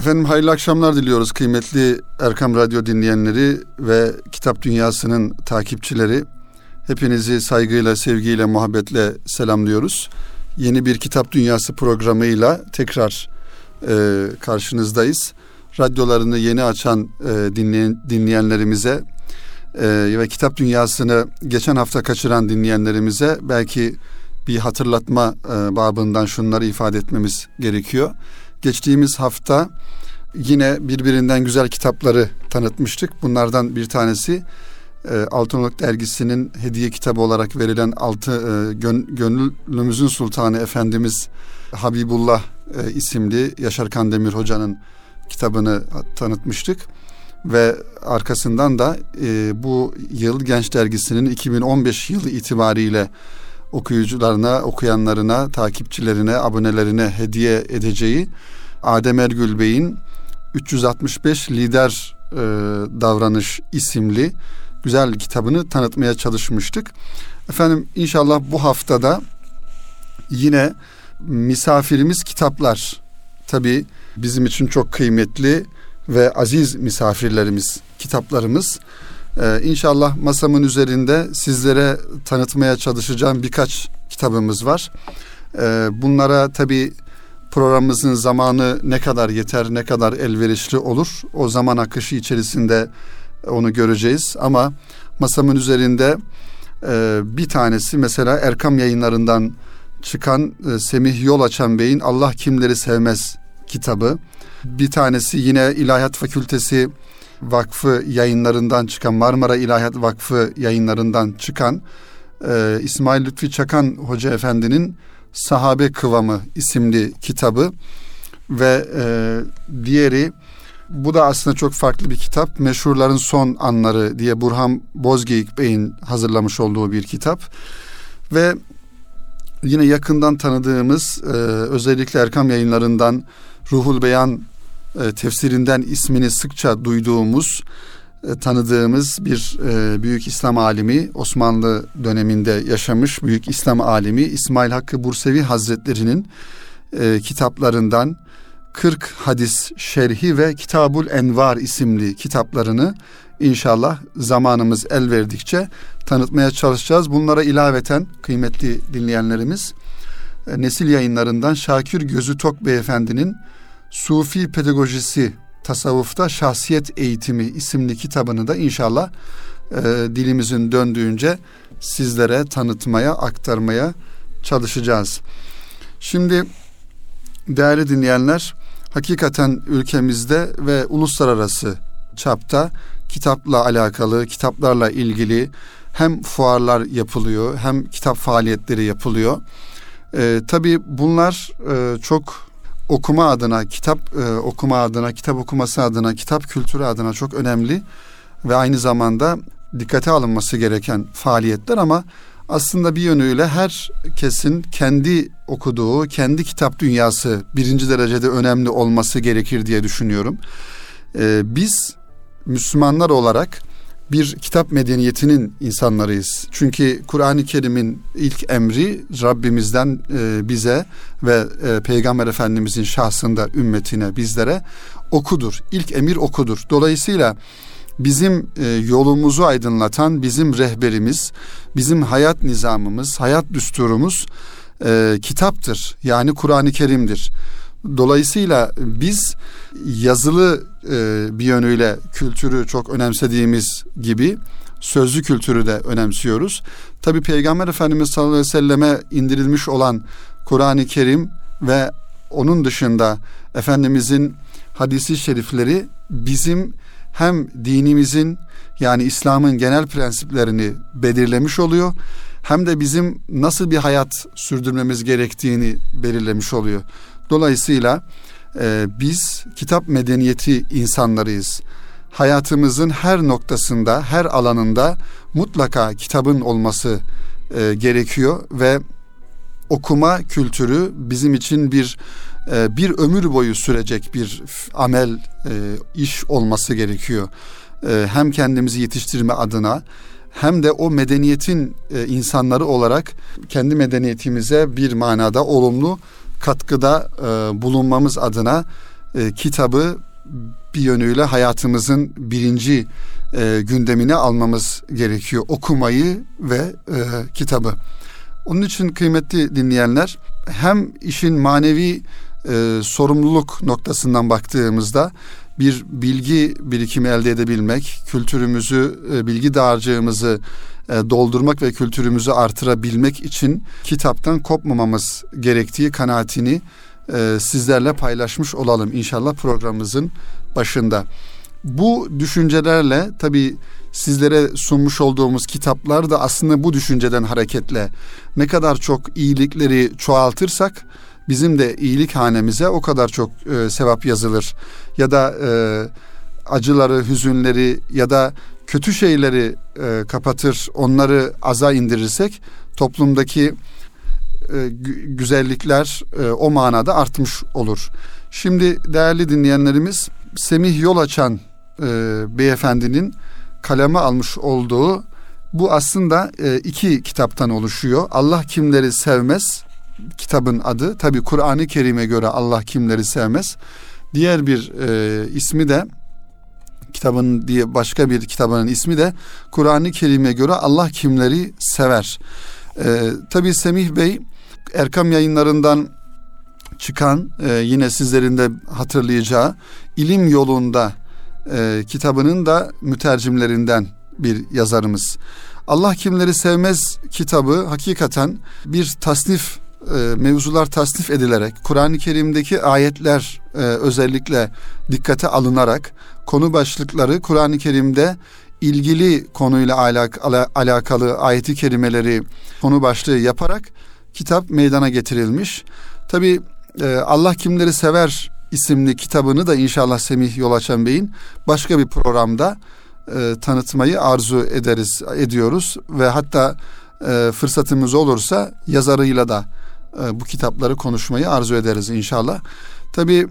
Efendim hayırlı akşamlar diliyoruz kıymetli Erkam Radyo dinleyenleri ve Kitap Dünyası'nın takipçileri. Hepinizi saygıyla, sevgiyle, muhabbetle selamlıyoruz. Yeni bir Kitap Dünyası programıyla tekrar e, karşınızdayız. Radyolarını yeni açan e, dinleyen, dinleyenlerimize e, ve Kitap Dünyası'nı geçen hafta kaçıran dinleyenlerimize belki bir hatırlatma e, babından şunları ifade etmemiz gerekiyor. Geçtiğimiz hafta yine birbirinden güzel kitapları tanıtmıştık. Bunlardan bir tanesi e, Altınoluk dergisinin hediye kitabı olarak verilen altı e, gön, Gönlümüzün Sultanı Efendimiz Habibullah e, isimli Yaşar Kandemir Hoca'nın kitabını tanıtmıştık ve arkasından da bu yıl Genç Dergisi'nin 2015 yılı itibariyle okuyucularına, okuyanlarına, takipçilerine, abonelerine hediye edeceği Adem Ergül Bey'in 365 Lider e, Davranış isimli güzel kitabını tanıtmaya çalışmıştık. Efendim inşallah bu haftada yine misafirimiz kitaplar. Tabi bizim için çok kıymetli ve aziz misafirlerimiz, kitaplarımız. Ee, inşallah masamın üzerinde sizlere tanıtmaya çalışacağım birkaç kitabımız var. Ee, bunlara tabi programımızın zamanı ne kadar yeter, ne kadar elverişli olur o zaman akışı içerisinde onu göreceğiz. Ama masamın üzerinde e, bir tanesi mesela Erkam yayınlarından çıkan e, Semih Yol Açan Bey'in Allah Kimleri Sevmez kitabı. Bir tanesi yine İlahiyat Fakültesi Vakfı yayınlarından çıkan Marmara İlahiyat Vakfı yayınlarından çıkan e, İsmail Lütfi Çakan Hoca Efendi'nin Sahabe Kıvamı isimli kitabı ve e, diğeri bu da aslında çok farklı bir kitap. Meşhurların Son Anları diye Burhan Bozgeyik Bey'in hazırlamış olduğu bir kitap. Ve yine yakından tanıdığımız e, özellikle Erkam yayınlarından Ruhul Beyan e, tefsirinden ismini sıkça duyduğumuz e, tanıdığımız bir e, büyük İslam alimi Osmanlı döneminde yaşamış büyük İslam alimi İsmail Hakkı Bursevi Hazretleri'nin kitaplarından 40 hadis şerhi ve Kitabul Envar isimli kitaplarını inşallah zamanımız el verdikçe tanıtmaya çalışacağız. Bunlara ilaveten kıymetli dinleyenlerimiz Nesil yayınlarından Şakir Gözü Tok Beyefendinin Sufi Pedagojisi Tasavvufta Şahsiyet Eğitimi isimli kitabını da inşallah e, dilimizin döndüğünce sizlere tanıtmaya, aktarmaya çalışacağız. Şimdi değerli dinleyenler, hakikaten ülkemizde ve uluslararası çapta kitapla alakalı, kitaplarla ilgili hem fuarlar yapılıyor hem kitap faaliyetleri yapılıyor. E, tabii bunlar e, çok okuma adına, kitap e, okuma adına, kitap okuması adına, kitap kültürü adına çok önemli ve aynı zamanda dikkate alınması gereken faaliyetler ama aslında bir yönüyle herkesin kendi okuduğu, kendi kitap dünyası birinci derecede önemli olması gerekir diye düşünüyorum. Ee, biz Müslümanlar olarak bir kitap medeniyetinin insanlarıyız. Çünkü Kur'an-ı Kerim'in ilk emri Rabbimizden e, bize ve e, Peygamber Efendimizin şahsında ümmetine bizlere okudur. İlk emir okudur. Dolayısıyla bizim e, yolumuzu aydınlatan bizim rehberimiz, bizim hayat nizamımız, hayat düsturumuz kitaptır. Yani Kur'an-ı Kerim'dir. Dolayısıyla biz yazılı e, bir yönüyle kültürü çok önemsediğimiz gibi sözlü kültürü de önemsiyoruz. Tabi Peygamber Efendimiz sallallahu aleyhi ve selleme indirilmiş olan Kur'an-ı Kerim ve onun dışında Efendimizin hadisi şerifleri bizim hem dinimizin yani İslam'ın genel prensiplerini belirlemiş oluyor hem de bizim nasıl bir hayat sürdürmemiz gerektiğini belirlemiş oluyor. Dolayısıyla e, biz kitap medeniyeti insanlarıyız. Hayatımızın her noktasında, her alanında mutlaka kitabın olması e, gerekiyor ve okuma kültürü bizim için bir e, bir ömür boyu sürecek bir amel e, iş olması gerekiyor. E, hem kendimizi yetiştirme adına hem de o medeniyetin e, insanları olarak kendi medeniyetimize bir manada olumlu katkıda e, bulunmamız adına e, kitabı bir yönüyle hayatımızın birinci e, gündemine almamız gerekiyor. Okumayı ve e, kitabı. Onun için kıymetli dinleyenler hem işin manevi e, sorumluluk noktasından baktığımızda bir bilgi birikimi elde edebilmek, kültürümüzü, e, bilgi dağarcığımızı doldurmak ve kültürümüzü artırabilmek için kitaptan kopmamamız gerektiği kanaatini e, sizlerle paylaşmış olalım inşallah programımızın başında. Bu düşüncelerle tabii sizlere sunmuş olduğumuz kitaplar da aslında bu düşünceden hareketle ne kadar çok iyilikleri çoğaltırsak bizim de iyilik hanemize o kadar çok e, sevap yazılır. Ya da e, acıları, hüzünleri ya da kötü şeyleri e, kapatır, onları aza indirirsek toplumdaki e, güzellikler e, o manada artmış olur. Şimdi değerli dinleyenlerimiz Semih Yol Açan e, beyefendinin kaleme almış olduğu bu aslında e, iki kitaptan oluşuyor. Allah kimleri sevmez kitabın adı. Tabi Kur'an-ı Kerim'e göre Allah kimleri sevmez. Diğer bir e, ismi de kitabın diye başka bir kitabının ismi de Kur'an-ı Kerim'e göre Allah kimleri sever. E, Tabi Semih Bey Erkam yayınlarından çıkan e, yine sizlerin de hatırlayacağı ilim yolunda e, kitabının da mütercimlerinden bir yazarımız. Allah kimleri sevmez kitabı hakikaten bir tasnif e, mevzular tasnif edilerek Kur'an-ı Kerim'deki ayetler e, özellikle dikkate alınarak konu başlıkları Kur'an-ı Kerim'de ilgili konuyla alak, alakalı ayeti kerimeleri konu başlığı yaparak kitap meydana getirilmiş. Tabi e, Allah kimleri sever isimli kitabını da inşallah Semih Yolaçan Bey'in başka bir programda e, tanıtmayı arzu ederiz ediyoruz ve hatta e, fırsatımız olursa yazarıyla da e, bu kitapları konuşmayı arzu ederiz inşallah. Tabi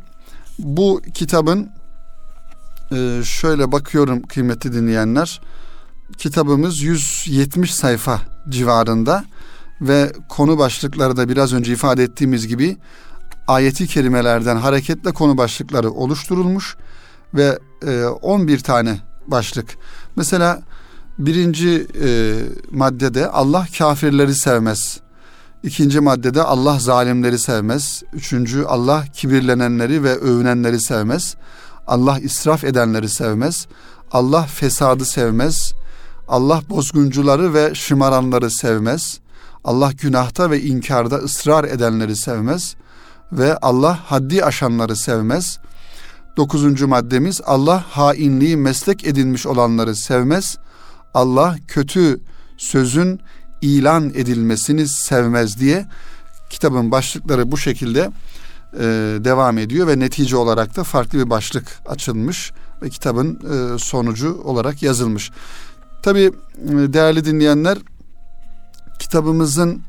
bu kitabın e, şöyle bakıyorum kıymetli dinleyenler kitabımız 170 sayfa civarında ve konu başlıkları da biraz önce ifade ettiğimiz gibi ayeti kerimelerden hareketle konu başlıkları oluşturulmuş ve 11 e, tane başlık. Mesela birinci maddede Allah kafirleri sevmez İkinci maddede Allah zalimleri sevmez. Üçüncü Allah kibirlenenleri ve övünenleri sevmez. Allah israf edenleri sevmez. Allah fesadı sevmez. Allah bozguncuları ve şımaranları sevmez. Allah günahta ve inkarda ısrar edenleri sevmez. Ve Allah haddi aşanları sevmez. Dokuzuncu maddemiz Allah hainliği meslek edinmiş olanları sevmez. Allah kötü sözün ilan edilmesini sevmez diye kitabın başlıkları bu şekilde e, devam ediyor ve netice olarak da farklı bir başlık açılmış ve kitabın e, sonucu olarak yazılmış. Tabi e, değerli dinleyenler kitabımızın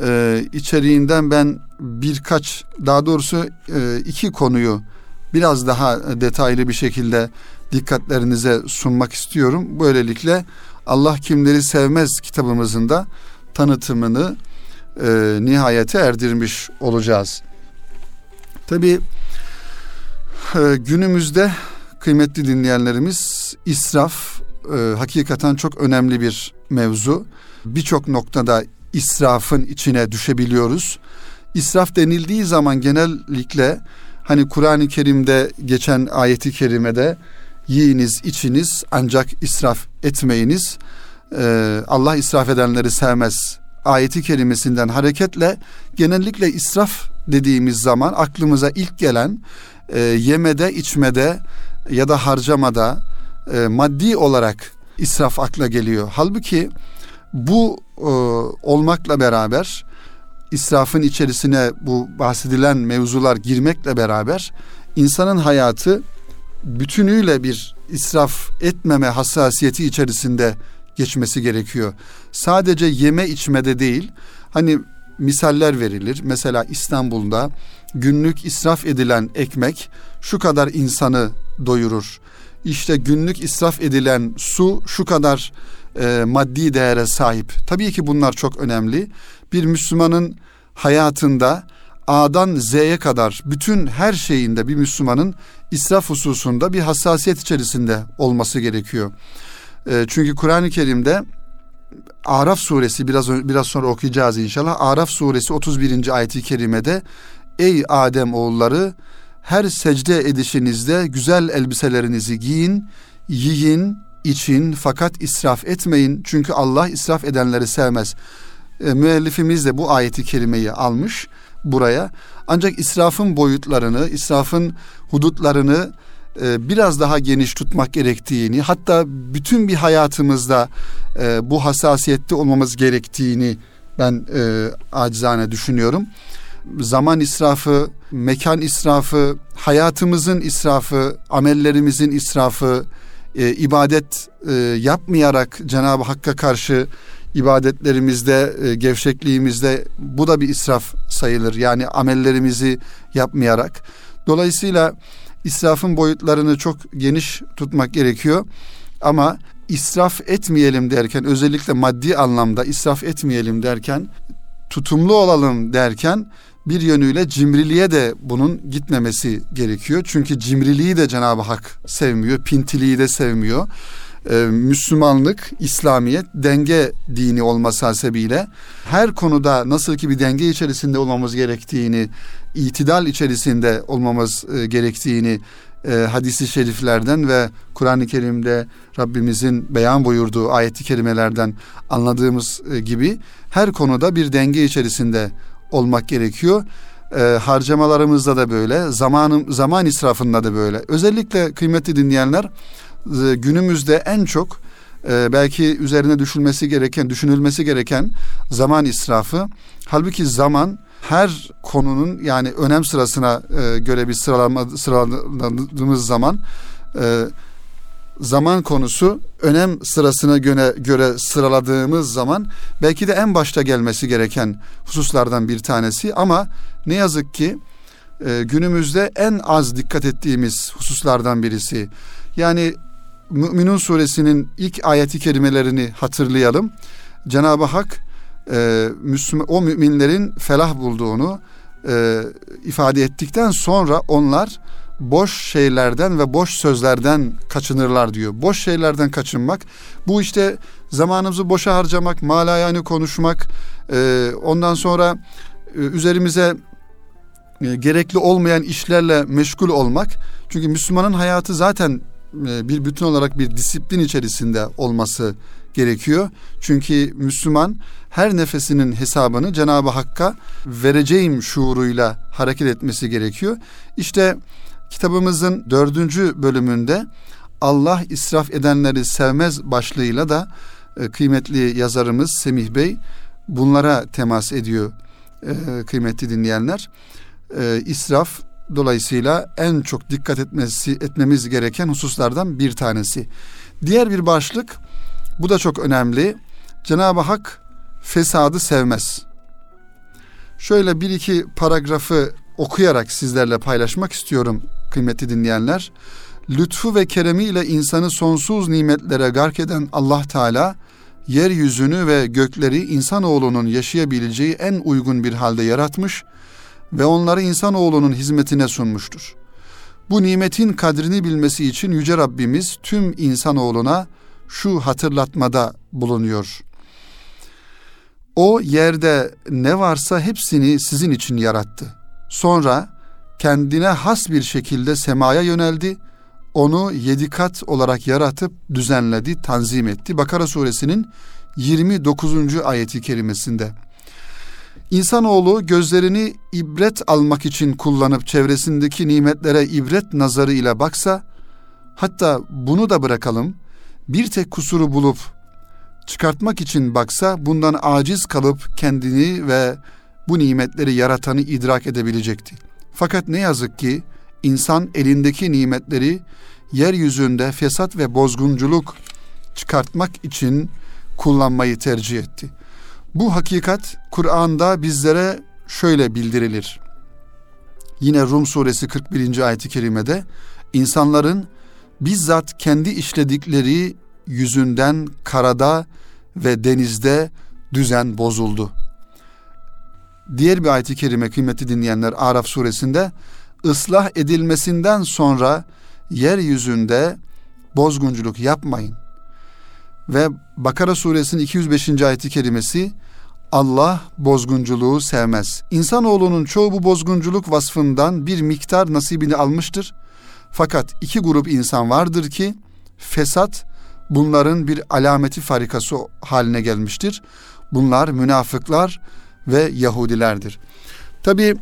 e, içeriğinden ben birkaç daha doğrusu e, iki konuyu biraz daha detaylı bir şekilde dikkatlerinize sunmak istiyorum. Böylelikle Allah kimleri sevmez kitabımızın da tanıtımını e, nihayete erdirmiş olacağız. Tabi e, günümüzde kıymetli dinleyenlerimiz israf e, hakikaten çok önemli bir mevzu. Birçok noktada israfın içine düşebiliyoruz. İsraf denildiği zaman genellikle hani Kur'an-ı Kerim'de geçen ayeti kerimede yiyiniz içiniz ancak israf etmeyiniz. Ee, Allah israf edenleri sevmez. Ayeti kerimesinden hareketle genellikle israf dediğimiz zaman aklımıza ilk gelen e, yemede, içmede ya da harcamada e, maddi olarak israf akla geliyor. Halbuki bu e, olmakla beraber israfın içerisine bu bahsedilen mevzular girmekle beraber insanın hayatı bütünüyle bir israf etmeme hassasiyeti içerisinde geçmesi gerekiyor. Sadece yeme içmede değil, hani misaller verilir. Mesela İstanbul'da günlük israf edilen ekmek şu kadar insanı doyurur. İşte günlük israf edilen su şu kadar e, maddi değere sahip. Tabii ki bunlar çok önemli. Bir Müslümanın hayatında A'dan Z'ye kadar bütün her şeyinde bir Müslümanın israf hususunda bir hassasiyet içerisinde olması gerekiyor. E, çünkü Kur'an-ı Kerim'de Araf suresi biraz biraz sonra okuyacağız inşallah. Araf suresi 31. ayeti kerimede ey Adem oğulları her secde edişinizde güzel elbiselerinizi giyin, yiyin, için fakat israf etmeyin. Çünkü Allah israf edenleri sevmez. E, müellifimiz de bu ayeti kerimeyi almış buraya. Ancak israfın boyutlarını, israfın hudutlarını biraz daha geniş tutmak gerektiğini, hatta bütün bir hayatımızda e, bu hassasiyette olmamız gerektiğini ben e, acizane düşünüyorum. Zaman israfı, mekan israfı, hayatımızın israfı, amellerimizin israfı, e, ibadet e, yapmayarak Cenab-ı Hakk'a karşı ibadetlerimizde, e, gevşekliğimizde bu da bir israf sayılır. Yani amellerimizi yapmayarak. Dolayısıyla israfın boyutlarını çok geniş tutmak gerekiyor. Ama israf etmeyelim derken özellikle maddi anlamda israf etmeyelim derken tutumlu olalım derken bir yönüyle cimriliğe de bunun gitmemesi gerekiyor. Çünkü cimriliği de Cenab-ı Hak sevmiyor, pintiliği de sevmiyor. Ee, Müslümanlık, İslamiyet denge dini olması hasebiyle her konuda nasıl ki bir denge içerisinde olmamız gerektiğini, itidal içerisinde olmamız e, gerektiğini e, hadisi şeriflerden ve Kur'an-ı Kerim'de Rabbimizin beyan buyurduğu ayeti kerimelerden anladığımız e, gibi her konuda bir denge içerisinde olmak gerekiyor. E, harcamalarımızda da böyle, zamanım zaman israfında da böyle. Özellikle kıymetli dinleyenler e, günümüzde en çok e, belki üzerine düşünmesi gereken, düşünülmesi gereken zaman israfı. Halbuki zaman her konunun yani önem sırasına e, göre bir sıralama sıraladığımız zaman e, zaman konusu önem sırasına göre, göre sıraladığımız zaman belki de en başta gelmesi gereken hususlardan bir tanesi ama ne yazık ki e, günümüzde en az dikkat ettiğimiz hususlardan birisi. Yani Müminun suresinin ilk ayeti kerimelerini hatırlayalım. Cenab-ı Hak e, Müslüman, o müminlerin felah bulduğunu e, ifade ettikten sonra onlar boş şeylerden ve boş sözlerden kaçınırlar diyor. Boş şeylerden kaçınmak bu işte zamanımızı boşa harcamak, malayani konuşmak, e, ondan sonra e, üzerimize e, gerekli olmayan işlerle meşgul olmak. Çünkü Müslümanın hayatı zaten e, bir bütün olarak bir disiplin içerisinde olması gerekiyor. Çünkü Müslüman her nefesinin hesabını Cenab-ı Hakk'a vereceğim şuuruyla hareket etmesi gerekiyor. İşte kitabımızın dördüncü bölümünde Allah israf edenleri sevmez başlığıyla da e, kıymetli yazarımız Semih Bey bunlara temas ediyor e, kıymetli dinleyenler. E, israf dolayısıyla en çok dikkat etmesi etmemiz gereken hususlardan bir tanesi. Diğer bir başlık bu da çok önemli. Cenab-ı Hak fesadı sevmez. Şöyle bir iki paragrafı okuyarak sizlerle paylaşmak istiyorum kıymetli dinleyenler. Lütfu ve keremiyle insanı sonsuz nimetlere gark eden Allah Teala yeryüzünü ve gökleri insanoğlunun yaşayabileceği en uygun bir halde yaratmış ve onları insanoğlunun hizmetine sunmuştur. Bu nimetin kadrini bilmesi için yüce Rabbimiz tüm insanoğluna şu hatırlatmada bulunuyor. O yerde ne varsa hepsini sizin için yarattı. Sonra kendine has bir şekilde semaya yöneldi. Onu yedi kat olarak yaratıp düzenledi, tanzim etti. Bakara suresinin 29. ayeti kerimesinde. İnsanoğlu gözlerini ibret almak için kullanıp çevresindeki nimetlere ibret nazarı ile baksa, hatta bunu da bırakalım, bir tek kusuru bulup çıkartmak için baksa bundan aciz kalıp kendini ve bu nimetleri yaratanı idrak edebilecekti. Fakat ne yazık ki insan elindeki nimetleri yeryüzünde fesat ve bozgunculuk çıkartmak için kullanmayı tercih etti. Bu hakikat Kur'an'da bizlere şöyle bildirilir. Yine Rum suresi 41. ayeti kerimede insanların bizzat kendi işledikleri yüzünden karada ve denizde düzen bozuldu. diğer bir ayet-i kerime kıymetli dinleyenler Araf suresinde ıslah edilmesinden sonra yeryüzünde bozgunculuk yapmayın. Ve Bakara suresinin 205. ayeti kerimesi Allah bozgunculuğu sevmez. İnsanoğlunun çoğu bu bozgunculuk vasfından bir miktar nasibini almıştır. Fakat iki grup insan vardır ki fesat bunların bir alameti farikası haline gelmiştir. Bunlar münafıklar ve Yahudilerdir. Tabi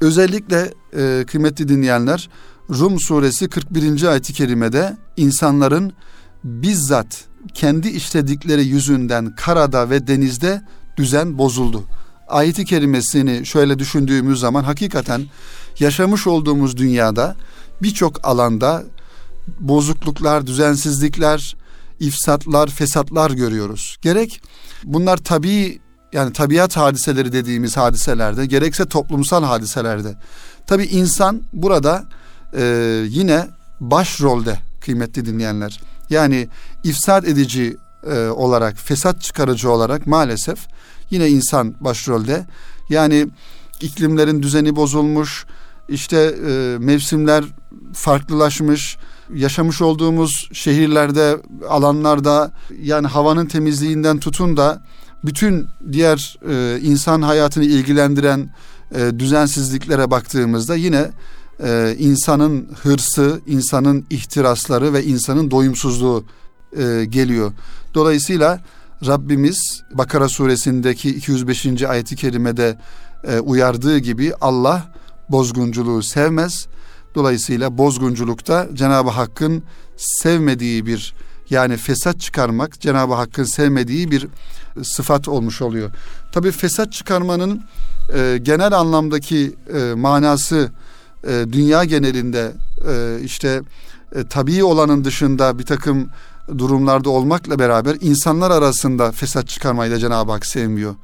özellikle e, kıymetli dinleyenler Rum suresi 41. ayet-i kerimede insanların bizzat kendi işledikleri yüzünden karada ve denizde düzen bozuldu. Ayeti kerimesini şöyle düşündüğümüz zaman hakikaten yaşamış olduğumuz dünyada birçok alanda bozukluklar, düzensizlikler, ifsatlar, fesatlar görüyoruz. Gerek bunlar tabii yani tabiat hadiseleri dediğimiz hadiselerde gerekse toplumsal hadiselerde. Tabi insan burada e, yine başrolde kıymetli dinleyenler. Yani ifsad edici e, olarak, fesat çıkarıcı olarak maalesef yine insan başrolde. Yani iklimlerin düzeni bozulmuş, işte e, mevsimler farklılaşmış, yaşamış olduğumuz şehirlerde, alanlarda yani havanın temizliğinden tutun da bütün diğer e, insan hayatını ilgilendiren e, düzensizliklere baktığımızda yine e, insanın hırsı, insanın ihtirasları ve insanın doyumsuzluğu e, geliyor. Dolayısıyla Rabbimiz Bakara suresindeki 205. ayeti kerimede e, uyardığı gibi Allah bozgunculuğu sevmez. Dolayısıyla bozgunculukta Cenab-ı Hakk'ın sevmediği bir yani fesat çıkarmak Cenab-ı Hakk'ın sevmediği bir sıfat olmuş oluyor. Tabi fesat çıkarmanın e, genel anlamdaki e, manası e, dünya genelinde e, işte e, tabii olanın dışında bir takım durumlarda olmakla beraber insanlar arasında fesat çıkarmayı da Cenab-ı Hak sevmiyor.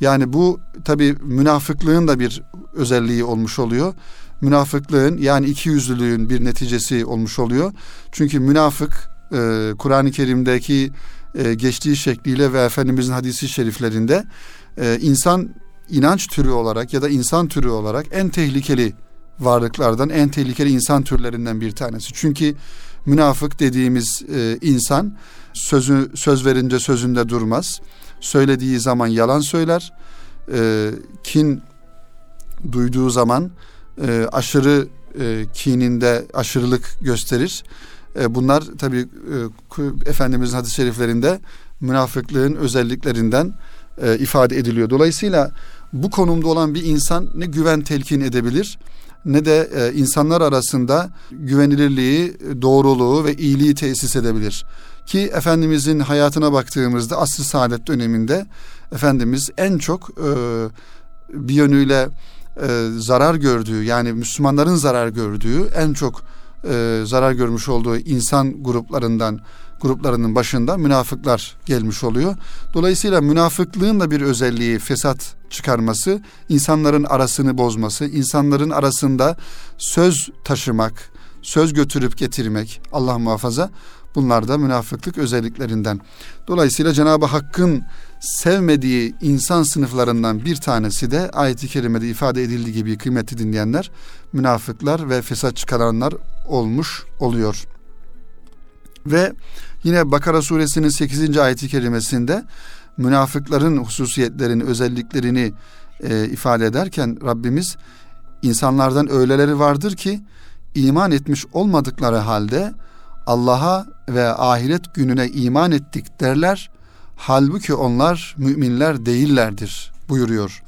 Yani bu tabi münafıklığın da bir özelliği olmuş oluyor. Münafıklığın yani iki yüzlülüğün bir neticesi olmuş oluyor. Çünkü münafık e, Kur'an-ı Kerim'deki e, geçtiği şekliyle ve Efendimizin hadisi şeriflerinde e, insan inanç türü olarak ya da insan türü olarak en tehlikeli varlıklardan, en tehlikeli insan türlerinden bir tanesi. Çünkü münafık dediğimiz e, insan sözü söz verince sözünde durmaz. Söylediği zaman yalan söyler. E, kin duyduğu zaman e, aşırı e, kininde aşırılık gösterir. E, bunlar tabi e, Efendimizin hadis-i şeriflerinde münafıklığın özelliklerinden e, ifade ediliyor. Dolayısıyla bu konumda olan bir insan ne güven telkin edebilir ne de e, insanlar arasında güvenilirliği, doğruluğu ve iyiliği tesis edebilir. Ki Efendimizin hayatına baktığımızda asr saadet döneminde Efendimiz en çok e, bir yönüyle e, zarar gördüğü yani Müslümanların zarar gördüğü en çok e, zarar görmüş olduğu insan gruplarından gruplarının başında münafıklar gelmiş oluyor. Dolayısıyla münafıklığın da bir özelliği fesat çıkarması, insanların arasını bozması, insanların arasında söz taşımak, söz götürüp getirmek Allah muhafaza bunlar da münafıklık özelliklerinden. Dolayısıyla Cenab-ı Hakk'ın sevmediği insan sınıflarından bir tanesi de ayet-i kerimede ifade edildiği gibi kıymetli dinleyenler münafıklar ve fesat çıkaranlar olmuş oluyor. Ve yine Bakara suresinin 8. ayeti kerimesinde münafıkların hususiyetlerini, özelliklerini e, ifade ederken Rabbimiz insanlardan öyleleri vardır ki iman etmiş olmadıkları halde Allah'a ve ahiret gününe iman ettik derler. Halbuki onlar müminler değillerdir buyuruyor.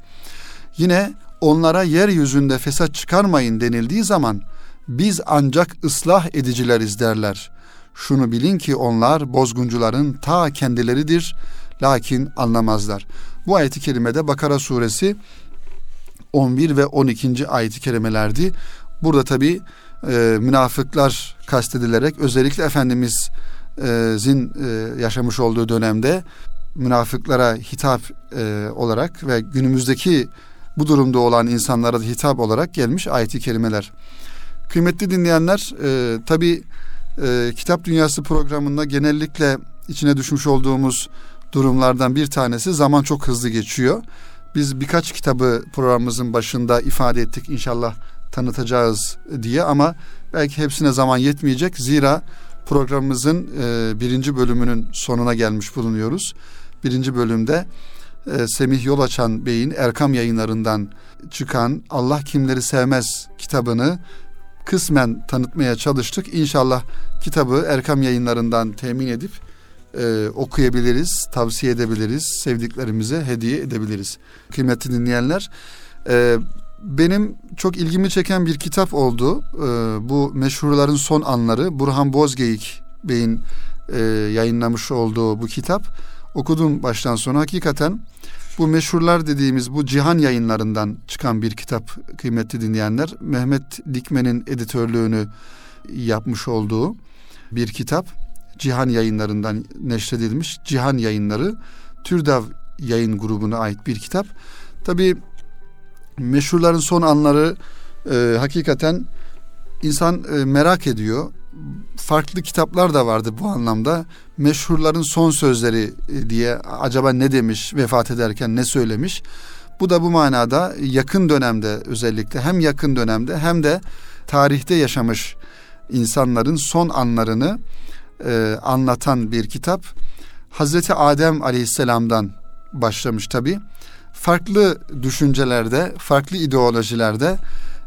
Yine onlara yeryüzünde fesat çıkarmayın denildiği zaman biz ancak ıslah edicileriz derler. Şunu bilin ki onlar bozguncuların ta kendileridir lakin anlamazlar. Bu ayeti kerimede Bakara suresi 11 ve 12. ayeti kerimelerdi. Burada tabi e, münafıklar kastedilerek özellikle Efendimiz'in e, yaşamış olduğu dönemde münafıklara hitap e, olarak ve günümüzdeki bu durumda olan insanlara da hitap olarak gelmiş ayeti kerimeler. Kıymetli dinleyenler e, tabi e, Kitap Dünyası programında genellikle içine düşmüş olduğumuz durumlardan bir tanesi zaman çok hızlı geçiyor. Biz birkaç kitabı programımızın başında ifade ettik inşallah tanıtacağız diye ama belki hepsine zaman yetmeyecek. Zira programımızın e, birinci bölümünün sonuna gelmiş bulunuyoruz. Birinci bölümde e, Semih Yolaçan Bey'in Erkam yayınlarından çıkan Allah Kimleri Sevmez kitabını kısmen tanıtmaya çalıştık. İnşallah kitabı Erkam yayınlarından temin edip e, okuyabiliriz, tavsiye edebiliriz, sevdiklerimize hediye edebiliriz. Kıymetli dinleyenler, e, benim çok ilgimi çeken bir kitap oldu. E, bu meşhurların son anları Burhan Bozgeyik Bey'in e, yayınlamış olduğu bu kitap. Okudum baştan sona hakikaten bu meşhurlar dediğimiz bu cihan yayınlarından çıkan bir kitap kıymetli dinleyenler. Mehmet Dikmen'in editörlüğünü yapmış olduğu bir kitap. Cihan yayınlarından neşredilmiş. Cihan yayınları Türdav yayın grubuna ait bir kitap. Tabi meşhurların son anları e, hakikaten insan e, merak ediyor. Farklı kitaplar da vardı bu anlamda. Meşhurların son sözleri e, diye acaba ne demiş vefat ederken ne söylemiş? Bu da bu manada yakın dönemde özellikle hem yakın dönemde hem de tarihte yaşamış insanların son anlarını e, anlatan bir kitap. Hazreti Adem Aleyhisselam'dan başlamış tabi. Farklı düşüncelerde, farklı ideolojilerde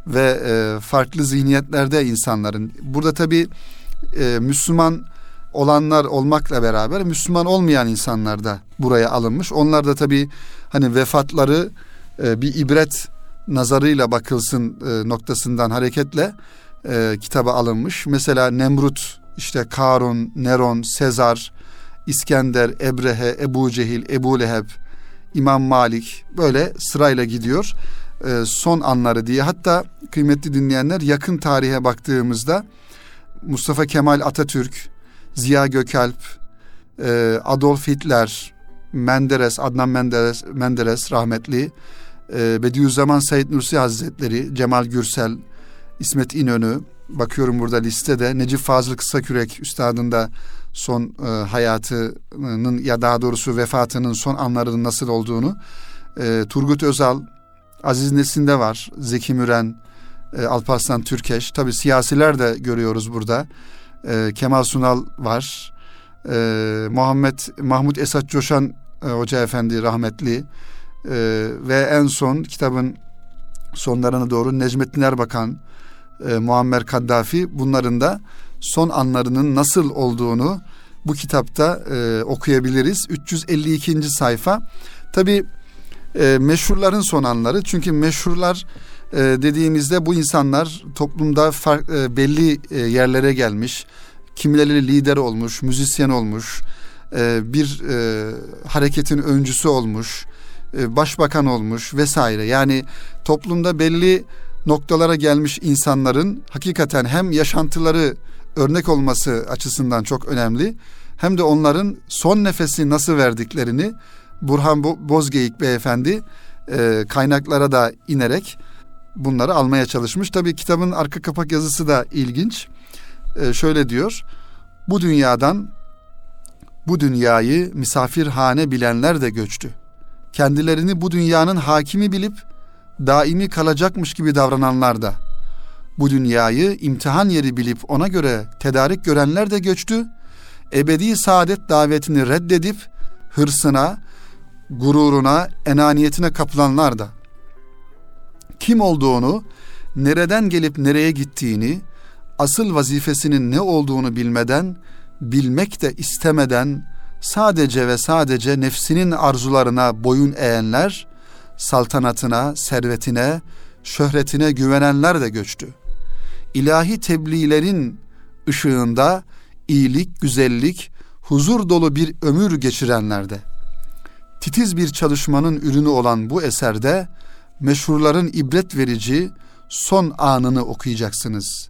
ve e, farklı zihniyetlerde insanların. Burada tabi e, Müslüman olanlar olmakla beraber Müslüman olmayan insanlar da buraya alınmış. Onlar da tabi hani vefatları e, bir ibret nazarıyla bakılsın e, noktasından hareketle e, kitaba alınmış. Mesela Nemrut, işte Karun, Neron, Sezar, İskender, Ebrehe, Ebu Cehil, Ebu Leheb, İmam Malik böyle sırayla gidiyor. E, son anları diye hatta kıymetli dinleyenler yakın tarihe baktığımızda Mustafa Kemal Atatürk, Ziya Gökalp, e, Adolf Hitler, Menderes, Adnan Menderes, Menderes rahmetli, e, Bediüzzaman Said Nursi Hazretleri, Cemal Gürsel, İsmet İnönü, bakıyorum burada listede Necip Fazıl Kısakürek üstadın da son e, hayatının ya daha doğrusu vefatının son anlarının nasıl olduğunu e, Turgut Özal, Aziz Nesin'de var, Zeki Müren, e, Alparslan Türkeş. Tabi siyasiler de görüyoruz burada. E, Kemal Sunal var. E, Muhammed Mahmut Esat Coşan e, Hoca Efendi rahmetli. E, ve en son kitabın sonlarına doğru Necmettin Erbakan, e, Muammer Kaddafi bunların da son anlarının nasıl olduğunu bu kitapta e, okuyabiliriz. 352. sayfa. Tabi e, meşhurların son anları çünkü meşhurlar e, dediğimizde bu insanlar toplumda fark, e, belli e, yerlere gelmiş. Kimileri lider olmuş, müzisyen olmuş, e, bir e, hareketin öncüsü olmuş, e, başbakan olmuş vesaire. Yani toplumda belli noktalara gelmiş insanların hakikaten hem yaşantıları örnek olması açısından çok önemli hem de onların son nefesi nasıl verdiklerini Burhan Bozgeyik beyefendi e, kaynaklara da inerek bunları almaya çalışmış. Tabii kitabın arka kapak yazısı da ilginç. E, şöyle diyor. Bu dünyadan bu dünyayı misafirhane bilenler de göçtü. Kendilerini bu dünyanın hakimi bilip daimi kalacakmış gibi davrananlar da bu dünyayı imtihan yeri bilip ona göre tedarik görenler de göçtü. Ebedi saadet davetini reddedip hırsına, gururuna, enaniyetine kapılanlar da kim olduğunu, nereden gelip nereye gittiğini, asıl vazifesinin ne olduğunu bilmeden, bilmek de istemeden sadece ve sadece nefsinin arzularına boyun eğenler saltanatına, servetine, şöhretine güvenenler de göçtü. İlahi tebliğlerin ışığında iyilik, güzellik, huzur dolu bir ömür geçirenler de. Titiz bir çalışmanın ürünü olan bu eserde meşhurların ibret verici son anını okuyacaksınız.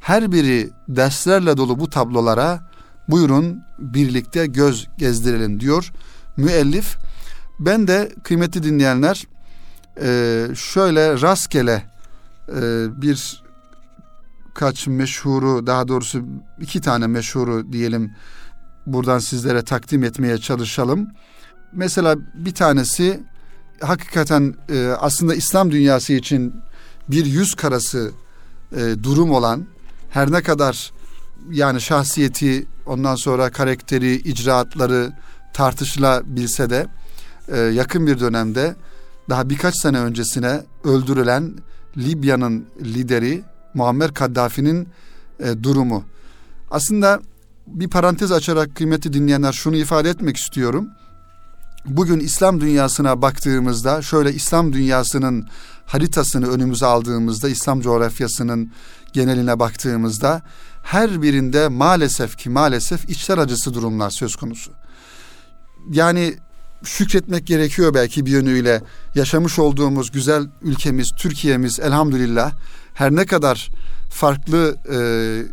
Her biri derslerle dolu bu tablolara buyurun birlikte göz gezdirelim diyor müellif ben de kıymetli dinleyenler şöyle rastgele bir kaç meşhuru daha doğrusu iki tane meşhuru diyelim buradan sizlere takdim etmeye çalışalım. Mesela bir tanesi hakikaten e, aslında İslam dünyası için bir yüz karası e, durum olan her ne kadar yani şahsiyeti ondan sonra karakteri, icraatları tartışılabilse de e, yakın bir dönemde daha birkaç sene öncesine öldürülen Libya'nın lideri Muammer Kaddafi'nin e, durumu. Aslında bir parantez açarak kıymetli dinleyenler şunu ifade etmek istiyorum. Bugün İslam dünyasına baktığımızda şöyle İslam dünyasının haritasını önümüze aldığımızda İslam coğrafyasının geneline baktığımızda her birinde maalesef ki maalesef içler acısı durumlar söz konusu. Yani şükretmek gerekiyor belki bir yönüyle yaşamış olduğumuz güzel ülkemiz Türkiye'miz elhamdülillah her ne kadar farklı e,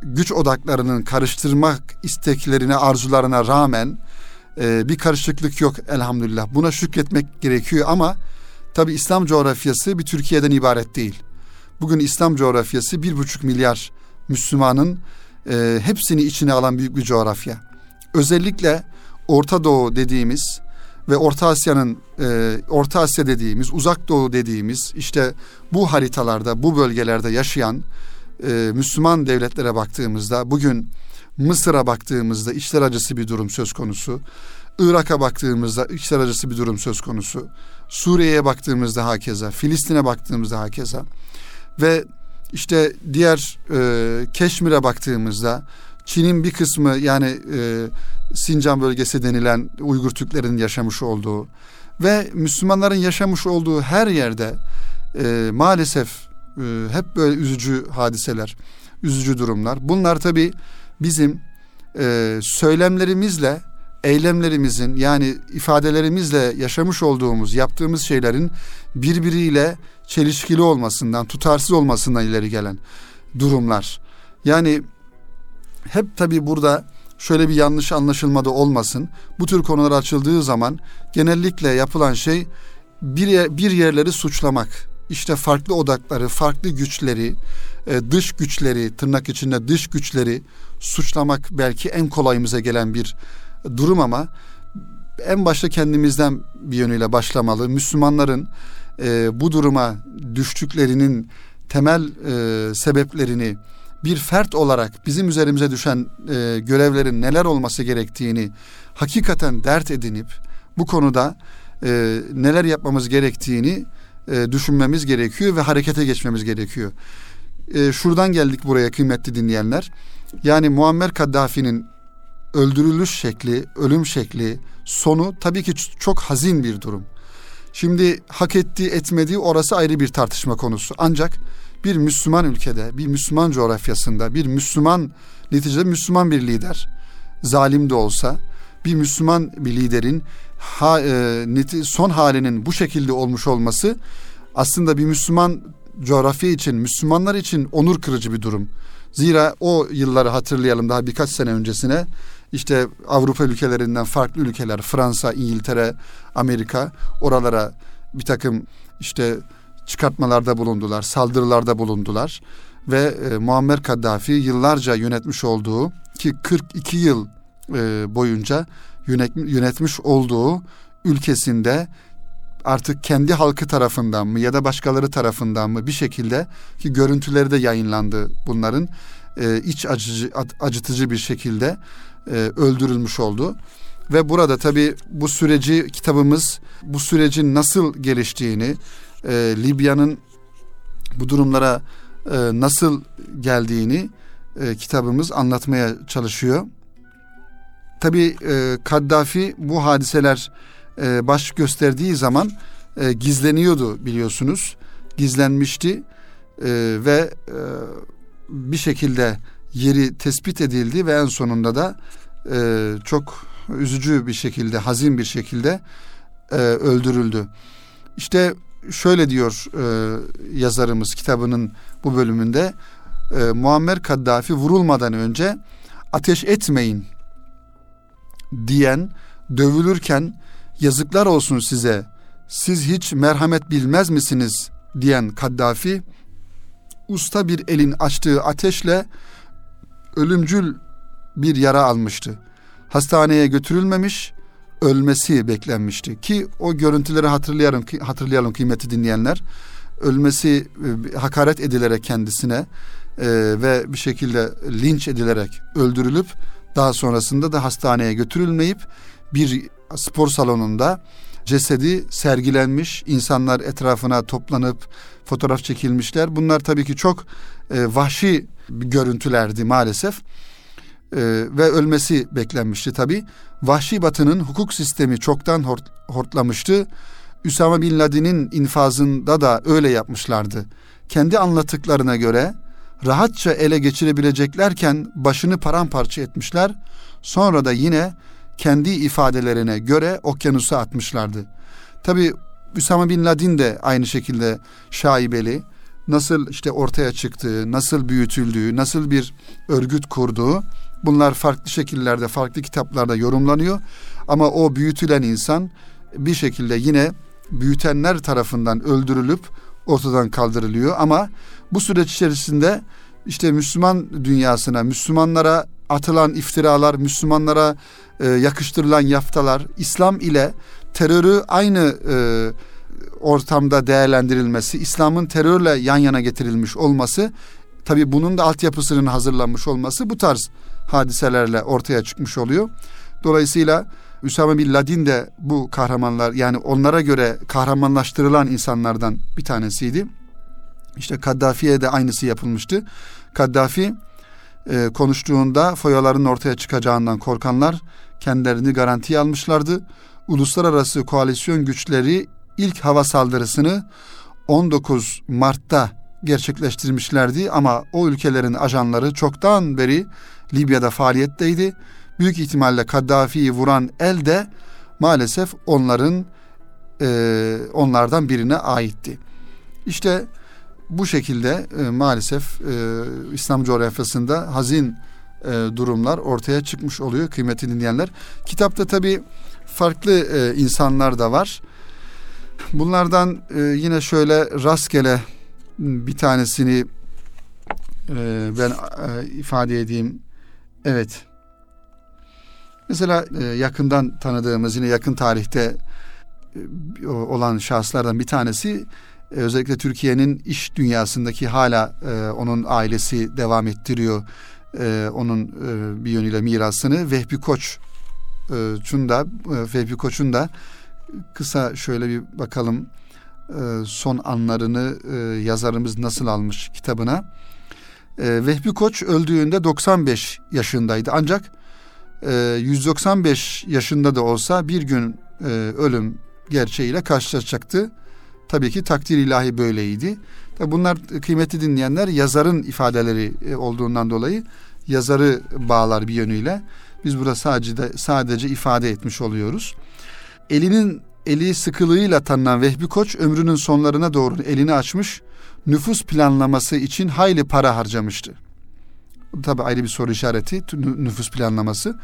güç odaklarının karıştırmak isteklerine arzularına rağmen e, bir karışıklık yok elhamdülillah buna şükretmek gerekiyor ama tabi İslam coğrafyası bir Türkiye'den ibaret değil. Bugün İslam coğrafyası bir buçuk milyar Müslümanın e, hepsini içine alan büyük bir coğrafya. Özellikle Orta Doğu dediğimiz ve Orta Asya'nın e, Orta Asya dediğimiz, Uzak Doğu dediğimiz işte bu haritalarda, bu bölgelerde yaşayan e, Müslüman devletlere baktığımızda bugün Mısır'a baktığımızda içler acısı bir durum söz konusu. Irak'a baktığımızda içler acısı bir durum söz konusu. Suriye'ye baktığımızda hakeza, Filistin'e baktığımızda hakeza ve işte diğer e, Keşmir'e baktığımızda Çin'in bir kısmı yani e, Sincan bölgesi denilen Uygur Türklerin yaşamış olduğu ve Müslümanların yaşamış olduğu her yerde e, maalesef e, hep böyle üzücü hadiseler, üzücü durumlar. Bunlar tabi bizim e, söylemlerimizle, eylemlerimizin yani ifadelerimizle yaşamış olduğumuz, yaptığımız şeylerin birbiriyle çelişkili olmasından, tutarsız olmasından ileri gelen durumlar. Yani hep tabi burada şöyle bir yanlış anlaşılmada olmasın. Bu tür konular açıldığı zaman genellikle yapılan şey bir, yer, bir yerleri suçlamak. İşte farklı odakları, farklı güçleri, e, dış güçleri, tırnak içinde dış güçleri suçlamak belki en kolayımıza gelen bir durum ama en başta kendimizden bir yönüyle başlamalı. Müslümanların e, bu duruma düştüklerinin temel e, sebeplerini bir fert olarak bizim üzerimize düşen e, görevlerin neler olması gerektiğini hakikaten dert edinip bu konuda e, neler yapmamız gerektiğini e, düşünmemiz gerekiyor ve harekete geçmemiz gerekiyor. E, şuradan geldik buraya kıymetli dinleyenler. Yani Muammer Kaddafi'nin öldürülüş şekli, ölüm şekli, sonu tabii ki çok hazin bir durum. Şimdi hak ettiği etmediği orası ayrı bir tartışma konusu. Ancak bir Müslüman ülkede, bir Müslüman coğrafyasında, bir Müslüman neticede Müslüman bir lider, zalim de olsa bir Müslüman bir liderin ha, e, son halinin bu şekilde olmuş olması aslında bir Müslüman coğrafya için, Müslümanlar için onur kırıcı bir durum. Zira o yılları hatırlayalım daha birkaç sene öncesine işte Avrupa ülkelerinden farklı ülkeler Fransa, İngiltere, Amerika oralara bir takım işte çıkartmalarda bulundular, saldırılarda bulundular ve e, Muammer Kaddafi yıllarca yönetmiş olduğu ki 42 yıl e, boyunca yönet, yönetmiş olduğu ülkesinde artık kendi halkı tarafından mı ya da başkaları tarafından mı bir şekilde ki görüntüleri de yayınlandı bunların e, iç acıcı, acıtıcı bir şekilde e, öldürülmüş oldu. Ve burada tabi bu süreci kitabımız bu sürecin nasıl geliştiğini e, Libya'nın bu durumlara e, nasıl geldiğini e, kitabımız anlatmaya çalışıyor. Tabi e, Kaddafi bu hadiseler e, baş gösterdiği zaman e, gizleniyordu biliyorsunuz. Gizlenmişti e, ve e, bir şekilde yeri tespit edildi ve en sonunda da e, çok üzücü bir şekilde, hazin bir şekilde e, öldürüldü. İşte şöyle diyor e, yazarımız kitabının bu bölümünde e, Muammer Kaddafi vurulmadan önce ateş etmeyin diyen dövülürken yazıklar olsun size siz hiç merhamet bilmez misiniz diyen Kaddafi usta bir elin açtığı ateşle ölümcül bir yara almıştı. Hastaneye götürülmemiş, ölmesi beklenmişti ki o görüntüleri hatırlayalım hatırlayalım kıymeti dinleyenler ölmesi e, hakaret edilerek kendisine e, ve bir şekilde linç edilerek öldürülüp daha sonrasında da hastaneye götürülmeyip bir spor salonunda cesedi sergilenmiş, insanlar etrafına toplanıp fotoğraf çekilmişler. Bunlar tabii ki çok e, vahşi görüntülerdi maalesef. E, ve ölmesi beklenmişti tabii. Vahşi Batı'nın hukuk sistemi çoktan hort, hortlamıştı. Üsame Bin Laden'in infazında da öyle yapmışlardı. Kendi anlattıklarına göre rahatça ele geçirebileceklerken başını paramparça etmişler. Sonra da yine kendi ifadelerine göre okyanusa atmışlardı. Tabi Üsame Bin Laden de aynı şekilde şaibeli. Nasıl işte ortaya çıktığı, nasıl büyütüldüğü, nasıl bir örgüt kurduğu bunlar farklı şekillerde, farklı kitaplarda yorumlanıyor. Ama o büyütülen insan bir şekilde yine büyütenler tarafından öldürülüp ortadan kaldırılıyor ama bu süreç içerisinde işte Müslüman dünyasına, Müslümanlara atılan iftiralar, Müslümanlara e, yakıştırılan yaftalar, İslam ile terörü aynı e, ortamda değerlendirilmesi, İslam'ın terörle yan yana getirilmiş olması, tabi bunun da altyapısının hazırlanmış olması bu tarz hadiselerle ortaya çıkmış oluyor. Dolayısıyla Üsame Bin Laden de bu kahramanlar yani onlara göre kahramanlaştırılan insanlardan bir tanesiydi. İşte Kaddafi'ye de aynısı yapılmıştı. Kaddafi e, konuştuğunda foyaların ortaya çıkacağından korkanlar kendilerini garantiye almışlardı. Uluslararası koalisyon güçleri ilk hava saldırısını 19 Mart'ta gerçekleştirmişlerdi ama o ülkelerin ajanları çoktan beri Libya'da faaliyetteydi. Büyük ihtimalle Kaddafi'yi vuran el de maalesef onların e, onlardan birine aitti. İşte bu şekilde e, maalesef e, İslam coğrafyasında hazin e, durumlar ortaya çıkmış oluyor kıymetli dinleyenler. Kitapta tabi farklı e, insanlar da var. Bunlardan e, yine şöyle rastgele bir tanesini e, ben e, ifade edeyim. Evet. Mesela e, yakından tanıdığımız yine yakın tarihte e, olan şahıslardan bir tanesi e, özellikle Türkiye'nin iş dünyasındaki hala onun ailesi devam ettiriyor onun bir yönüyle mirasını Vehbi Koç Çunda e, Vehbi Koç'un da kısa şöyle bir bakalım son anlarını yazarımız nasıl almış kitabına. E, Vehbi Koç öldüğünde 95 yaşındaydı ancak e, 195 yaşında da olsa bir gün e, ölüm gerçeğiyle karşılaşacaktı. Tabii ki takdir ilahi böyleydi. Bunlar kıymetli dinleyenler yazarın ifadeleri e, olduğundan dolayı yazarı bağlar bir yönüyle. Biz burada sadece de, sadece ifade etmiş oluyoruz. Elinin eli sıkılığıyla tanınan Vehbi Koç ömrünün sonlarına doğru elini açmış, nüfus planlaması için hayli para harcamıştı. Tabi ayrı bir soru işareti nüfus planlaması.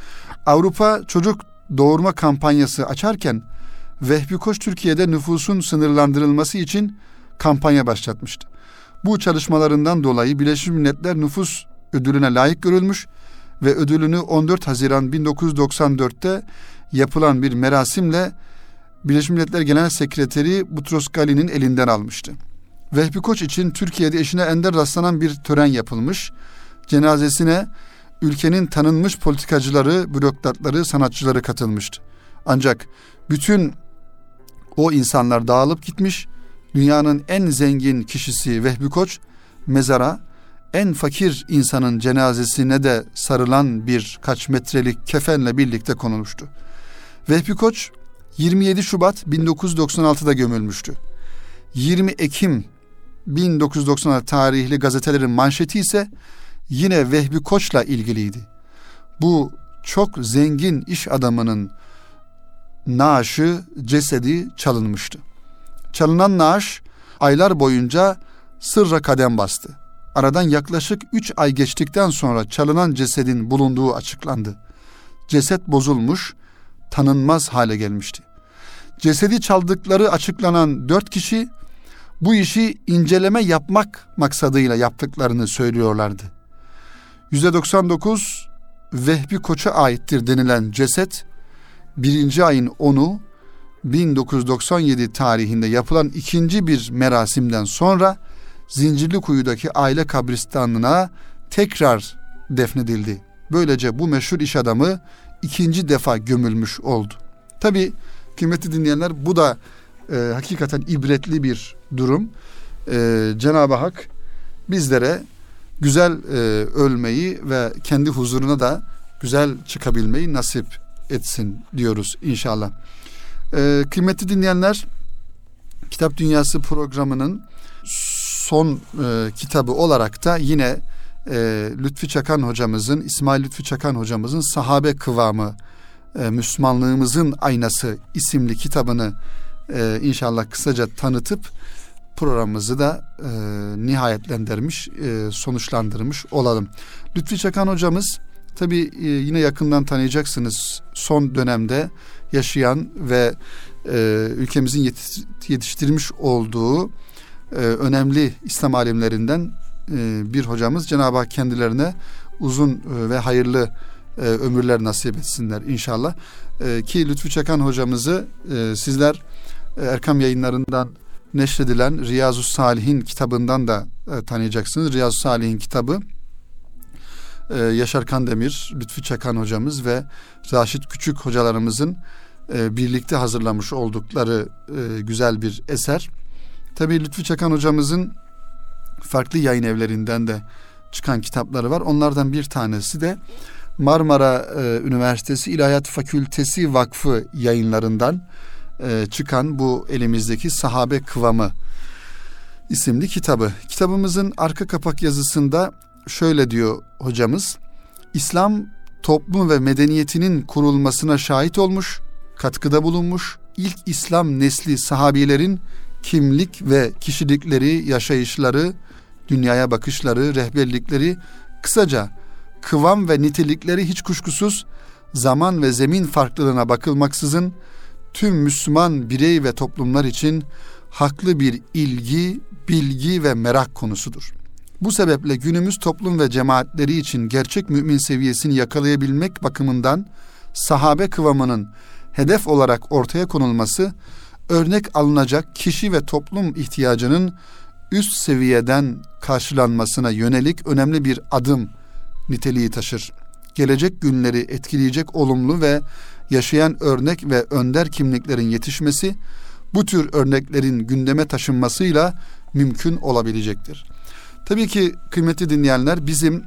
Avrupa çocuk doğurma kampanyası açarken Vehbi Koç Türkiye'de nüfusun sınırlandırılması için kampanya başlatmıştı. Bu çalışmalarından dolayı Birleşmiş Milletler nüfus ödülüne layık görülmüş ve ödülünü 14 Haziran 1994'te yapılan bir merasimle Birleşmiş Milletler Genel Sekreteri Butros Ghali'nin elinden almıştı. Vehbi Koç için Türkiye'de eşine ender rastlanan bir tören yapılmış. Cenazesine ülkenin tanınmış politikacıları, bürokratları, sanatçıları katılmıştı. Ancak bütün o insanlar dağılıp gitmiş. Dünyanın en zengin kişisi Vehbi Koç mezara en fakir insanın cenazesine de sarılan bir kaç metrelik kefenle birlikte konulmuştu. Vehbi Koç 27 Şubat 1996'da gömülmüştü. 20 Ekim 1996 tarihli gazetelerin manşeti ise yine Vehbi Koç'la ilgiliydi. Bu çok zengin iş adamının naaşı, cesedi çalınmıştı. Çalınan naaş aylar boyunca sırra kadem bastı. Aradan yaklaşık üç ay geçtikten sonra çalınan cesedin bulunduğu açıklandı. Ceset bozulmuş, tanınmaz hale gelmişti. Cesedi çaldıkları açıklanan dört kişi bu işi inceleme yapmak maksadıyla yaptıklarını söylüyorlardı. Yüzde 99 Vehbi Koç'a aittir denilen ceset birinci ayın 10'u 1997 tarihinde yapılan ikinci bir merasimden sonra Zincirli Kuyu'daki aile kabristanlığına tekrar defnedildi. Böylece bu meşhur iş adamı ikinci defa gömülmüş oldu. Tabi kıymetli dinleyenler bu da e, hakikaten ibretli bir durum. E, Cenab-ı Hak bizlere güzel e, ölmeyi ve kendi huzuruna da güzel çıkabilmeyi nasip etsin diyoruz inşallah. E, kıymetli dinleyenler Kitap Dünyası programının son e, kitabı olarak da yine e, Lütfi Çakan hocamızın, İsmail Lütfi Çakan hocamızın Sahabe Kıvamı, e, Müslümanlığımızın Aynası isimli kitabını e, inşallah kısaca tanıtıp programımızı da e, nihayetlendirmiş, e, sonuçlandırmış olalım. Lütfi Çakan hocamız tabi e, yine yakından tanıyacaksınız son dönemde yaşayan ve e, ülkemizin yetiştirmiş olduğu e, önemli İslam alimlerinden e, bir hocamız. Cenab-ı Hak kendilerine uzun e, ve hayırlı e, ömürler nasip etsinler inşallah. E, ki Lütfü Çakan hocamızı e, sizler e, Erkam yayınlarından neşredilen Riyazu Salihin kitabından da e, tanıyacaksınız. Riyazu Salihin kitabı e, Yaşar Kandemir, Lütfü Çakan hocamız ve Raşit Küçük hocalarımızın e, birlikte hazırlamış oldukları e, güzel bir eser. Tabii Lütfü Çakan hocamızın farklı yayın evlerinden de çıkan kitapları var. Onlardan bir tanesi de Marmara e, Üniversitesi İlahiyat Fakültesi Vakfı yayınlarından e, çıkan bu elimizdeki Sahabe Kıvamı isimli kitabı. Kitabımızın arka kapak yazısında şöyle diyor hocamız. İslam toplum ve medeniyetinin kurulmasına şahit olmuş, katkıda bulunmuş, ilk İslam nesli sahabilerin kimlik ve kişilikleri, yaşayışları, dünyaya bakışları, rehberlikleri, kısaca kıvam ve nitelikleri hiç kuşkusuz zaman ve zemin farklılığına bakılmaksızın tüm Müslüman birey ve toplumlar için haklı bir ilgi, bilgi ve merak konusudur. Bu sebeple günümüz toplum ve cemaatleri için gerçek mümin seviyesini yakalayabilmek bakımından sahabe kıvamının hedef olarak ortaya konulması örnek alınacak kişi ve toplum ihtiyacının üst seviyeden karşılanmasına yönelik önemli bir adım niteliği taşır. Gelecek günleri etkileyecek olumlu ve yaşayan örnek ve önder kimliklerin yetişmesi bu tür örneklerin gündeme taşınmasıyla mümkün olabilecektir. Tabii ki kıymetli dinleyenler bizim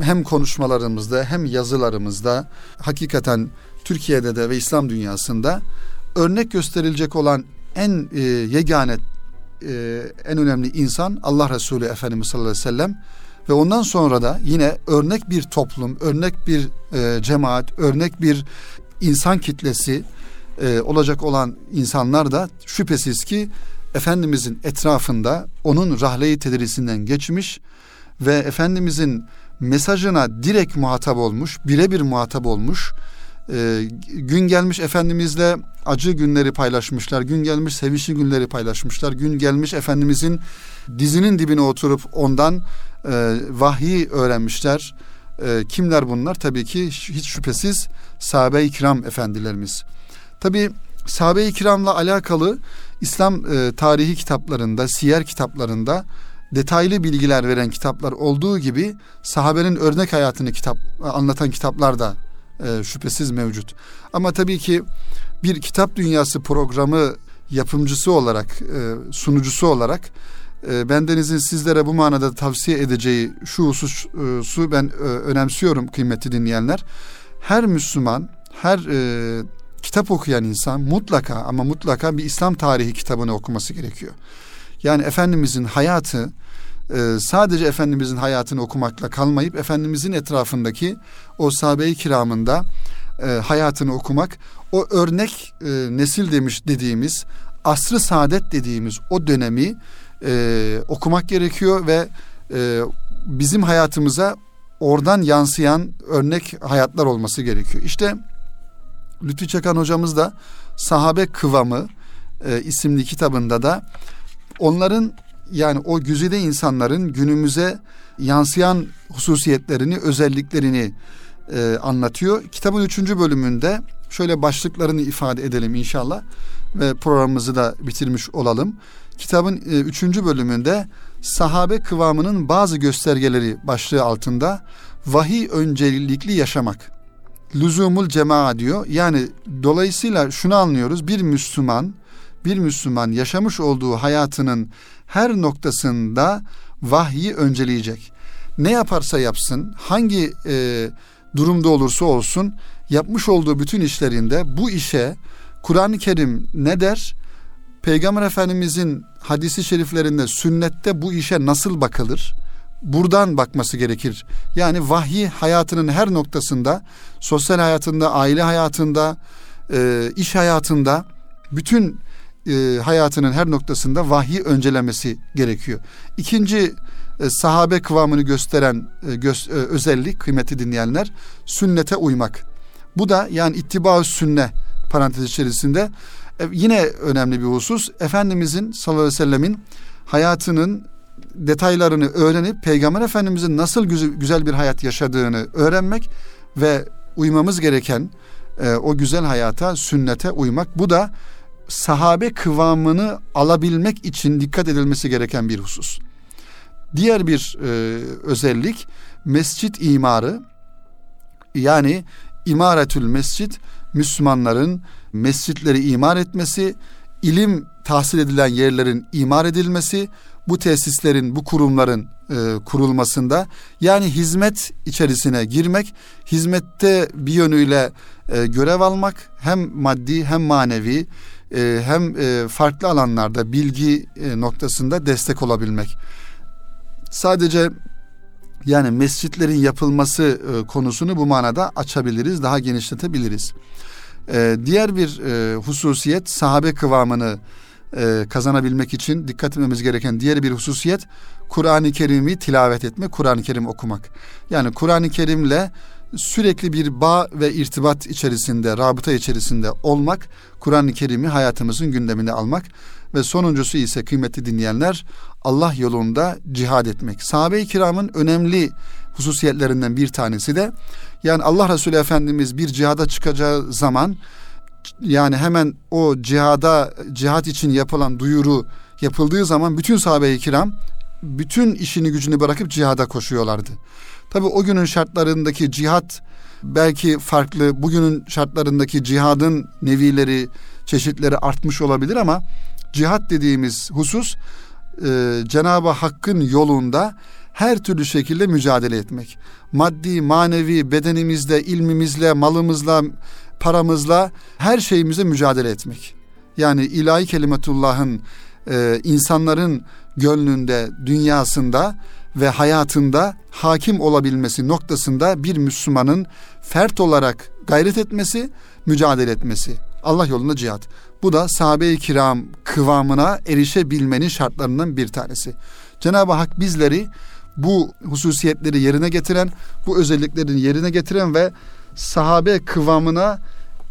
hem konuşmalarımızda hem yazılarımızda hakikaten Türkiye'de de ve İslam dünyasında örnek gösterilecek olan en e, yegane e, en önemli insan Allah Resulü Efendimiz sallallahu aleyhi ve sellem ve ondan sonra da yine örnek bir toplum, örnek bir e, cemaat, örnek bir insan kitlesi e, olacak olan insanlar da şüphesiz ki Efendimizin etrafında onun rahle-i tedrisinden geçmiş ve Efendimizin mesajına direkt muhatap olmuş, birebir muhatap olmuş. E, gün gelmiş Efendimizle acı günleri paylaşmışlar. Gün gelmiş sevişli günleri paylaşmışlar. Gün gelmiş Efendimizin dizinin dibine oturup ondan e, vahyi öğrenmişler. E, kimler bunlar? Tabii ki hiç şüphesiz sahabe-i kiram efendilerimiz. Tabii sahabe-i kiramla alakalı İslam e, tarihi kitaplarında, siyer kitaplarında detaylı bilgiler veren kitaplar olduğu gibi sahabenin örnek hayatını kitap anlatan kitaplar da e, şüphesiz mevcut. Ama tabii ki bir kitap dünyası programı yapımcısı olarak, e, sunucusu olarak e, bendenizin sizlere bu manada tavsiye edeceği şu hususu ben e, önemsiyorum kıymetli dinleyenler. Her Müslüman, her e, kitap okuyan insan mutlaka ama mutlaka bir İslam tarihi kitabını okuması gerekiyor. Yani Efendimizin hayatı e, sadece Efendimizin hayatını okumakla kalmayıp Efendimizin etrafındaki o sahabe-i kiramında hayatını okumak, o örnek nesil demiş dediğimiz, asrı saadet dediğimiz o dönemi e, okumak gerekiyor ve e, bizim hayatımıza oradan yansıyan örnek hayatlar olması gerekiyor. İşte Lütfü Çakan hocamız da Sahabe Kıvamı e, isimli kitabında da onların yani o güzide insanların günümüze yansıyan hususiyetlerini, özelliklerini e, anlatıyor. Kitabın üçüncü bölümünde Şöyle başlıklarını ifade edelim inşallah ve programımızı da bitirmiş olalım. Kitabın e, üçüncü bölümünde sahabe kıvamının bazı göstergeleri başlığı altında vahiy öncelikli yaşamak. Lüzumul cemaa diyor. Yani dolayısıyla şunu anlıyoruz. Bir Müslüman, bir Müslüman yaşamış olduğu hayatının her noktasında vahyi önceleyecek. Ne yaparsa yapsın, hangi e, durumda olursa olsun yapmış olduğu bütün işlerinde bu işe Kur'an-ı Kerim ne der? Peygamber Efendimizin hadisi şeriflerinde sünnette bu işe nasıl bakılır? Buradan bakması gerekir. Yani vahyi hayatının her noktasında, sosyal hayatında, aile hayatında, e, iş hayatında, bütün e, hayatının her noktasında vahyi öncelemesi gerekiyor. İkinci e, sahabe kıvamını gösteren özellik kıymeti dinleyenler sünnete uymak. Bu da yani ittiba sünne parantez içerisinde yine önemli bir husus. Efendimizin sallallahu aleyhi ve sellemin hayatının detaylarını öğrenip Peygamber Efendimizin nasıl güzel bir hayat yaşadığını öğrenmek ve uymamız gereken e, o güzel hayata, sünnete uymak. Bu da sahabe kıvamını alabilmek için dikkat edilmesi gereken bir husus. Diğer bir e, özellik mescit imarı. Yani imaretül mescit Müslümanların mescitleri imar etmesi, ilim tahsil edilen yerlerin imar edilmesi, bu tesislerin, bu kurumların e, kurulmasında yani hizmet içerisine girmek, hizmette bir yönüyle e, görev almak hem maddi hem manevi e, hem e, farklı alanlarda bilgi e, noktasında destek olabilmek. Sadece yani mescitlerin yapılması e, konusunu bu manada açabiliriz, daha genişletebiliriz. E, diğer bir e, hususiyet sahabe kıvamını e, kazanabilmek için dikkat etmemiz gereken diğer bir hususiyet Kur'an-ı Kerim'i tilavet etme, Kur'an-ı Kerim okumak. Yani Kur'an-ı Kerim'le sürekli bir bağ ve irtibat içerisinde, rabıta içerisinde olmak, Kur'an-ı Kerim'i hayatımızın gündemine almak ve sonuncusu ise kıymetli dinleyenler Allah yolunda cihad etmek. Sahabe-i kiramın önemli hususiyetlerinden bir tanesi de yani Allah Resulü Efendimiz bir cihada çıkacağı zaman yani hemen o cihada cihat için yapılan duyuru yapıldığı zaman bütün sahabe-i kiram bütün işini gücünü bırakıp cihada koşuyorlardı. Tabi o günün şartlarındaki cihat belki farklı, bugünün şartlarındaki cihadın nevileri, çeşitleri artmış olabilir ama cihat dediğimiz husus e, Cenab-ı Hakk'ın yolunda her türlü şekilde mücadele etmek. Maddi, manevi, bedenimizle, ilmimizle, malımızla, paramızla her şeyimize mücadele etmek. Yani ilahi kelimetullah'ın e, insanların gönlünde, dünyasında ve hayatında hakim olabilmesi noktasında bir Müslümanın fert olarak gayret etmesi, mücadele etmesi. Allah yolunda cihat. Bu da sahabe-i kiram kıvamına erişebilmenin şartlarından bir tanesi. Cenab-ı Hak bizleri bu hususiyetleri yerine getiren, bu özelliklerini yerine getiren ve sahabe kıvamına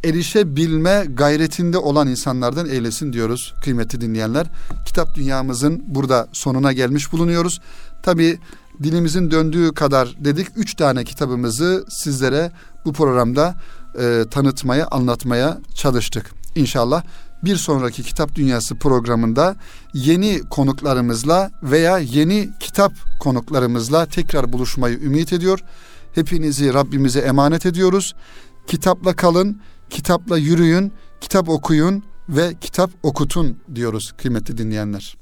erişebilme gayretinde olan insanlardan eylesin diyoruz kıymetli dinleyenler. Kitap dünyamızın burada sonuna gelmiş bulunuyoruz. Tabi dilimizin döndüğü kadar dedik üç tane kitabımızı sizlere bu programda e, tanıtmaya, anlatmaya çalıştık. İnşallah bir sonraki Kitap Dünyası programında yeni konuklarımızla veya yeni kitap konuklarımızla tekrar buluşmayı ümit ediyor. Hepinizi Rabbimize emanet ediyoruz. Kitapla kalın, kitapla yürüyün, kitap okuyun ve kitap okutun diyoruz kıymetli dinleyenler.